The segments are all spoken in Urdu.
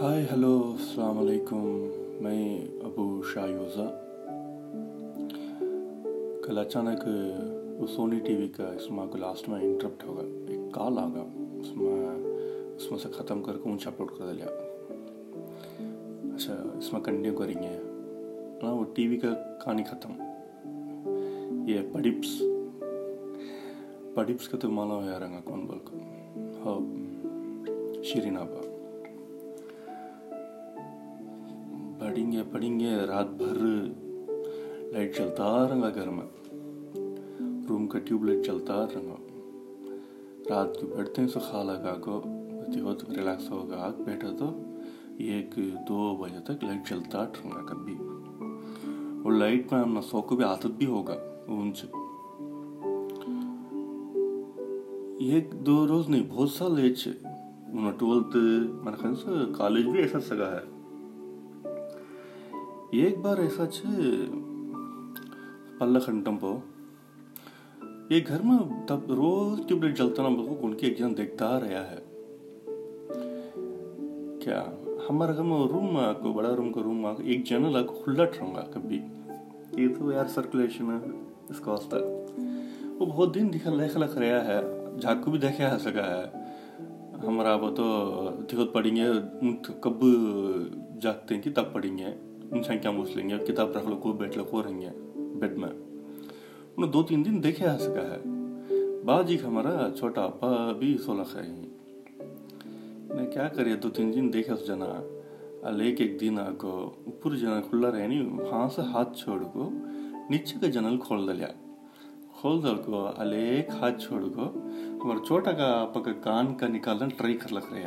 ہائے ہلو السلام علیکم میں ابو شاہ یوزا کل اچانک سونی ٹی وی کا اس میں کو لاسٹ میں انٹرپٹ ہوگا ایک کال آ گیا اس میں اس میں سے ختم کر کے اونچا اپلوڈ کر دیا اچھا اس میں کنٹینیو کریں گے نا وہ ٹی وی کا کہانی ختم یہ پڈپس پڈپس کا تو مانا ہو رہا کون بول کر شیرین آباد پڑھیں گے پڑھیں گے رات بھر لائٹ چلتا رہا گھر میں روم کا ٹیوب لائٹ چلتا رہا رات کو بیٹھتے ہیں سو خالہ کا کو بہت ریلیکس ہوگا آگ بیٹھا تو ایک دو بجے تک لائٹ چلتا رہا کبھی اور لائٹ میں ہم نسو کو بھی عادت بھی ہوگا ان سے ایک دو روز نہیں بہت سال ایج ٹویلتھ کالج بھی ایسا سگا ہے ایک بار ایسا چھے پلہ خنٹم پو یہ گھر میں تب روز ٹیوب لائٹ جلتا نا کو ان کی ایک جن دیکھتا رہا ہے کیا ہمارا گھر میں روم میں کو بڑا روم کا روم میں ایک جنرل آ کو کھلا ٹھونگا کبھی یہ تو یار سرکولیشن ہے اس کا واسطہ وہ بہت دن دکھا لے خلق رہا ہے جھاکو بھی دیکھا ہے سکا ہے ہمارا وہ تو دکھت پڑیں گے کب جاگتے ہیں کہ تب پڑیں گے انسان کیا موچ لیں گے کتاب رکھ لکھو بیٹھ لکھو رہیں گے بیڈ میں۔ انہوں نے دو تین دن دیکھے آ سکا ہے۔ باج جی ہمارا چھوٹا ابا بھی سولہ ہے میں کیا کرے، دو تین دن دیکھا سو جنا۔ ಅಲ್ಲಿ ಏಕೇಕ್ ದಿನ کھول ಉಪ್ಪುರು ಜನ ಕುಳ್ಳರೇನಿ ಹಾಸ ಹಾತ್ ಚೋಡ್ಗೋ ನಿಚ್ಚಕ ಜನಲ್ ಖೋಳ್ದಲ್ಯ ಖೋಳ್ದಲ್ಗೋ ಅಲ್ಲೇ ಹಾತ್ ಚೋಡ್ಗೋ ಅವ್ರ ಚೋಟಕ ಪಕ್ಕ ಕಾನ್ ಕ ನಿಕಾಲನ ಟ್ರೈ ಕರ್ಲಕ್ ರಹ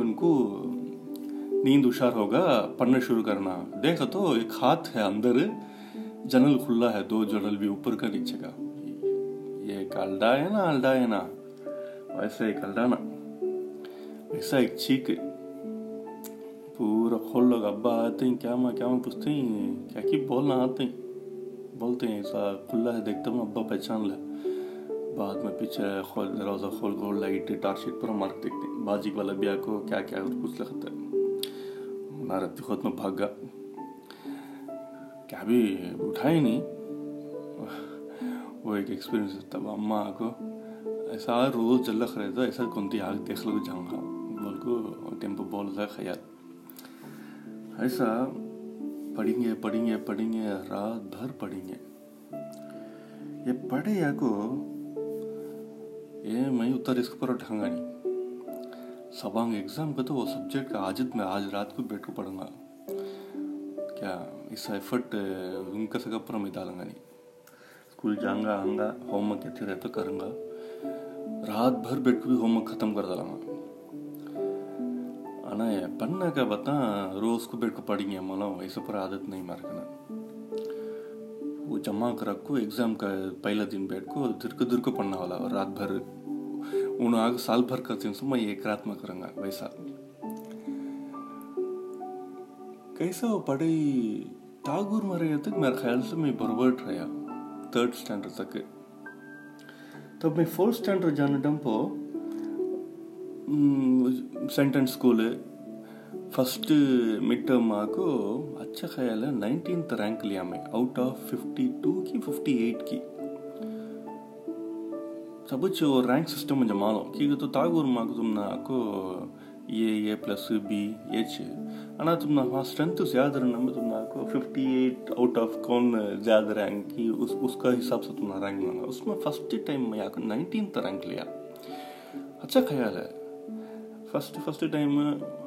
ان کو نیند اشار ہوگا پڑھنا شروع کرنا دیکھا تو ایک ہاتھ ہے اندر جنرل کھلا ہے دو جنرل بھی اوپر کا نیچے کا یہ ایک الڈا ہے نا الڈا ہے نا ویسا ایک الڈا نا ایسا ایک چیخ پورا کھول لوگ ابا آتے ہیں کیا ماں کیا ماں پوچھتے ہیں کیا کی بولنا آتے ہیں بولتے ہیں ایسا کھلا ہے دیکھتا ہوں ابا پہچان لے بعد میں پیچھے کھول دروازہ کھول کھول لائٹ ٹارچ شیٹ پر مارک دیکھتے ہیں باجی والا بیا کو کیا کیا کچھ لگتا ہے نارد خود میں بھاگ گا کیا بھی اٹھا ہی نہیں وہ ایک ایکسپیرینس تب اماں کو ایسا روز جلخ رہتا ایسا کنتی آگ دیکھ لو جاؤں گا بول کو ٹیمپو بول رہا خیال ایسا پڑھیں گے پڑھیں گے پڑھیں گے رات بھر پڑھیں گے یہ پڑھے یا کو یہ میں اتر اس پر گا نہیں سبانگ ایگزام کا تو وہ سبجیکٹ کا عاجد میں آج رات کو بیٹھ کو پڑھوں گا۔ کیا اس ایفرٹ ان کا سگا پر میں ڈالوں گا نہیں۔ اسکول جاؤں گا، آؤں گا ہوم ورک کہتے رہتا کروں گا۔ رات بھر بیٹھ کو بھی ہوم ورک ختم کر ڈالوں گا۔ آنا ہے پڑھنا کا بتا، روز کو ஆனால் پڑھیں گے مولا ரோஸ்க்கு பெட்க்கு படிங்க மலம் வயசு பூரா ஆதத் நீ மறக்கணும் ஜம்மா கரக்கு எக்ஸாம் க பைல தின் பெட்க்கு திருக்கு پڑھنا பண்ணாவல رات بھر آگ سال بھر کرتی ہوں میں ایک رات میں کروں گا ویسا کیسا وہ پڑھائی ٹاگور میں رہے تک میرے خیال سے میں بربرٹ رہا تھرڈ اسٹینڈرڈ تک تب میں فورتھ اسٹینڈرڈ جانٹم پو sentence school first mid term మాకు అచ్చ ఖయాల నైన్టీన్త్ ర్యాంక్ లేమే అవుట్ ఆఫ్ ఫిఫ్టీ టూకి ఫిఫ్టీ ఎయిట్కి سب رینک سسٹم میں جما لو کی تو تاغر ماں کو تم نے آ کو A A plus B H ام نے وہاں اسٹرینتھ زیادہ تم نے آفٹی ایٹ آؤٹ آف کون زیادہ رینک کی اس کا حساب سے تم نے رینک مانگا اس میں فسٹ ٹائم میں آ کو نائنٹینتھ رینک لیا اچھا خیال ہے فسٹ فسٹ ٹائم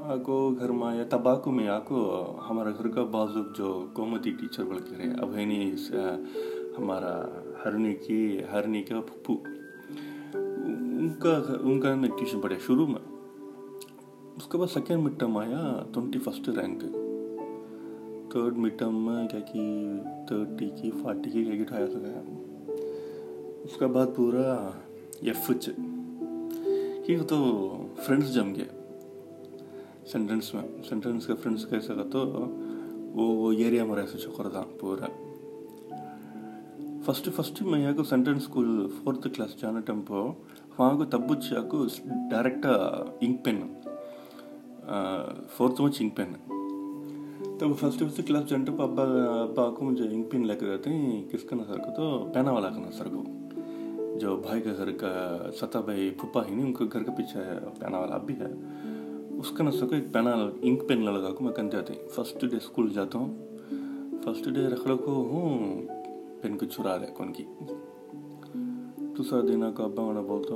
آ کو گھر میں یا تباکو میں آ کو ہمارا گھر کا بازو جو قومتی ٹیچر بڑھ کے رہے ابینی ہمارا ہرنی کی ہرنی کا پھپھو ان کا ان کا میں ٹیوشن پڑھا شروع میں اس کے بعد سیکنڈ مڈ ٹرم آیا twenty first rank third mid term میں کیا کہ تھرٹی کی فارٹی کی کیا کہ اٹھایا سکایا اس کے بعد پورا ایف فچ ٹھیک تو فرینڈس جم گئے سینٹینس میں سینٹینس کا فرینڈس کیسے کا تو وہ ایریا میں رہ ایسے چکر تھا پورا فسٹ فسٹ میں یہاں کو మేము اسکول فورتھ کلاس క్లాస్ జానటంపో وہاں کو تبوچا کو ڈائریکٹ انک پین فورتھ میں چنک پین تب فسٹ کلاس جنٹا کو جو انک پین لے کر جاتے ہیں کس کا نسر کو تو پہنا والا کا نسر کو جو بھائی کا گھر کا ستا بھائی پپا ہی نہیں ان کے گھر کا پیچھے ہے پہنا والا اب بھی ہے اس کا نسر کو ایک پینا انک پین لگ لگا کو میں کن جاتی فسٹ ڈے اسکول جاتا ہوں فسٹ ڈے رکھو ہوں پین کو چرا دے کو ان کی తుసాదిన కబ్బా మన బోల్తో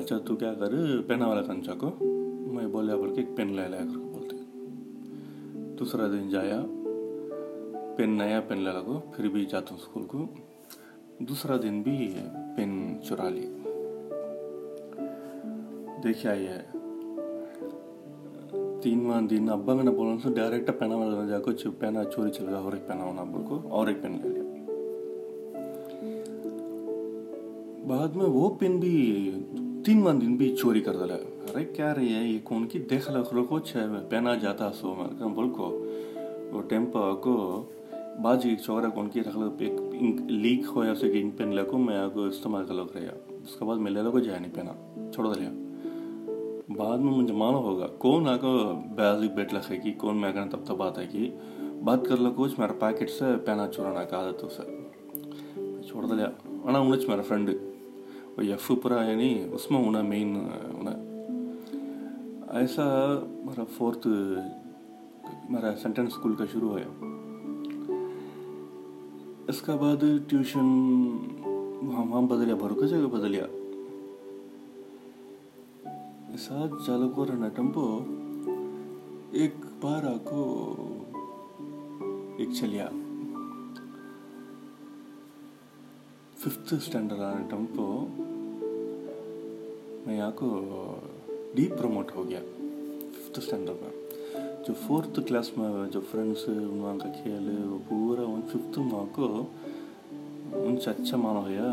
اچھا تو کیا کر پین والا کنچا کو میں بولیا بول کے پین لے لایا کر بولتے دوسرا دن جایا پین نیا پین لے لگو پھر بھی جاتا ہوں اسکول کو دوسرا دن بھی پین چرا لی دیکھا یہ تینواں دن ابا میں نے بولا ڈائریکٹ پہنا والا جا کو پینا چوری چل گیا اور ایک پہنا ہونا بول کو اور ایک پین لے لیا بعد میں وہ پن بھی تین مان دن بھی چوری کر دلا ارے کیا رہی ہے؟ یہ کون کی دیکھ لکھ کو میں پینا جاتا سو میں۔ مر بول کو وہ ٹیمپا کو باجی چوکرا کون کی رکھ لو ایک لیک ہویا اسے اسے انک پین لکو میں آگو استعمال کر لکھ رہا اس کے بعد میں لے لو جائے نہیں پینا چھوڑ دلیا بعد میں مجھے معلوم ہوگا، کون آگو بیازی بیٹ لکھے کی کون میں کرنا تب تب آتا ہے کی بات کر لو اس میرا پاکٹ سے پہنا چورانا کا عادت ہو سر چھوڑ دلیا انا انچ میرا فرنڈ ایف پورا یعنی اس میں ہونا مین ہونا۔ ایسا میرا فورتھ میرا سینٹنس اسکول کا شروع ہوا۔ اس کے بعد ٹیوشن وہاں وہاں بدلیا بھر بروక جگہ بدلیا ایسا چالو کو رہنا ٹمپو۔ ایک بار آ کو ایک چلیا۔ ಫಿಫ್ತ್ ಸ್ಟ್ಯಾಂಡರ್ಡ್ ಟಂಪು میں یہاں کو ڈی پروموٹ ہو گیا ففتھ اسٹینڈرڈ میں جو فورتھ کلاس میں جو فرینڈس ان وہاں کا کھیل وہ پورا ان ففتھ وہاں کو ان سے اچھا مانا ہوا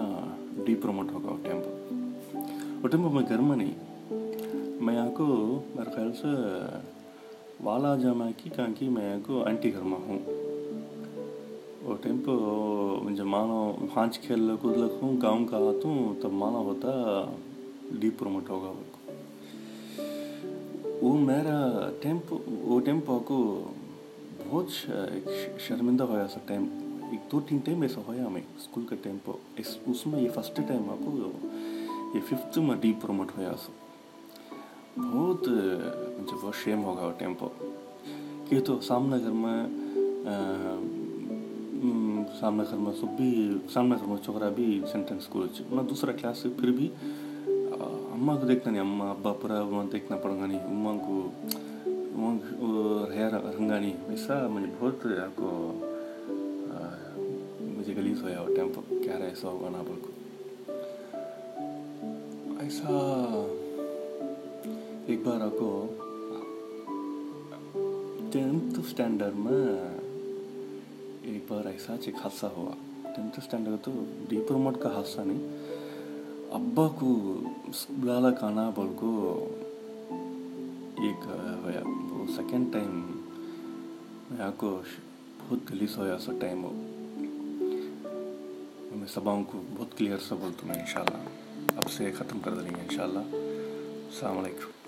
ڈی پروموٹ ہوگا وہ ٹائم پر وہ ٹائم پر میں گھر میں نہیں میں یہاں کو میرے خیال سے والا جامع کی کہاں کی میں یہاں کو آنٹی گھر میں ہوں ಟೆಂಪು ಮುಂಚೆ کود ಹಾಂಚಿಕೆಲ್ಲ گاؤں کا ہاتھوں تب مانا ہوتا ڈی ಪ್ರಮೋಟ್ ہوگا وہ میرا ٹیمپ وہ ٹیمپ کو بہت شرمندہ ہویا سا ٹیمپ ایک دو تین ٹائم ایسا ہویا ہمیں اسکول کا ٹیمپ اس اس میں یہ فسٹ ٹائم آپ کو یہ ففتھ میں ڈی پروموٹ ہویا سا بہت مجھے بہت شیم ہوگا وہ ٹیمپ یہ تو سامنا گھر میں سامنے خرما سب بھی، سامنے خرما چوکرا بھی سینٹینس کچھ میں دوسرا کلاس پھر بھی اماں کو دیکھنا نہیں، اماں، ابا پورا دیکھنا پڑوں گا نہیں، اماں کو وہاں رہ رہوں گا نہیں۔ ایسا مجھے بہت آپ کو مجھے گلیز ہوا اور ٹائم پر کیا رہا ایسا ہوگا نا بول کو ایسا، ایک بار آپ کو ٹینتھ اسٹینڈرڈ میں ایک ایسا چیک حادثہ ہوا ٹینتھ اسٹینڈرڈ تو ڈیپرمٹ کا حادثہ نہیں ابا کو بلالا کانا بول کو ایک وہ سیکنڈ ٹائم یہاں کو بہت گلیس ہویا سا ٹائم ہو میں سباؤں کو بہت کلیئر سا بولتا ہوں میں انشاءاللہ اب سے ختم کر دیں گے انشاءاللہ السلام علیکم